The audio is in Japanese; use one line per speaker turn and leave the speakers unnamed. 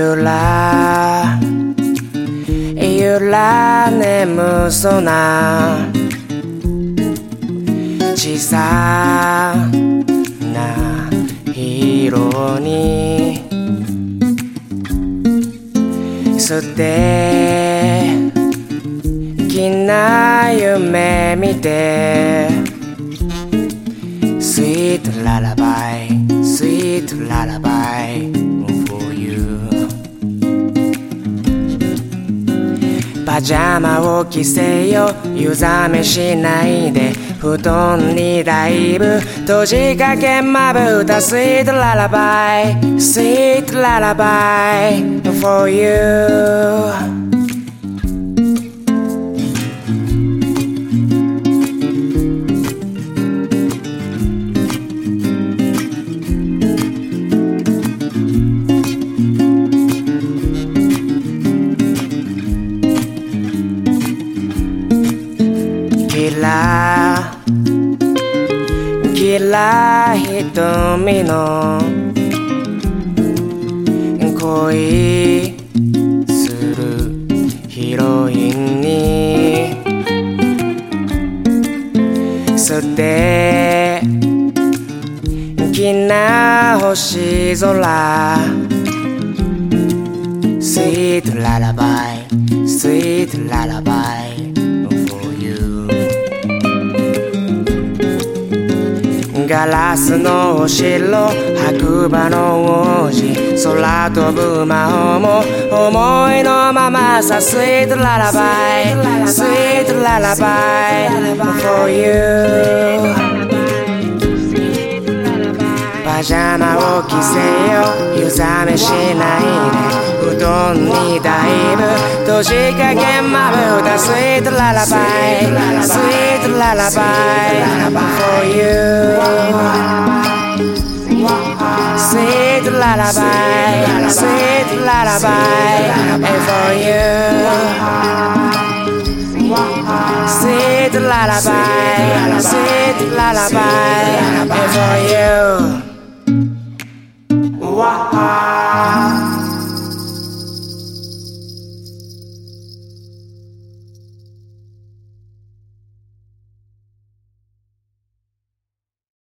ゆらゆら眠そうな小さな色に素敵な夢見て Sweet lullaby, sweet lullaby パジャマを着せよ湯冷めしないで布団にだいぶ閉じかけまぶた Sweet lullaby, sweet lullaby for you らギラ瞳の恋するヒロインに捨てきな星空スイートララバイスイートララバイガラスのお城白馬の王子空飛ぶ魔法も思いのままさ Sweet lullaby, sweet lullaby for you パジャマを着せよ湯冷めしないで布団にだいぶ閉じかけまぶた Sweet lullaby Sweet lullaby for you lullaby Sweet lullaby for you Sweet lullaby, sweet lullaby.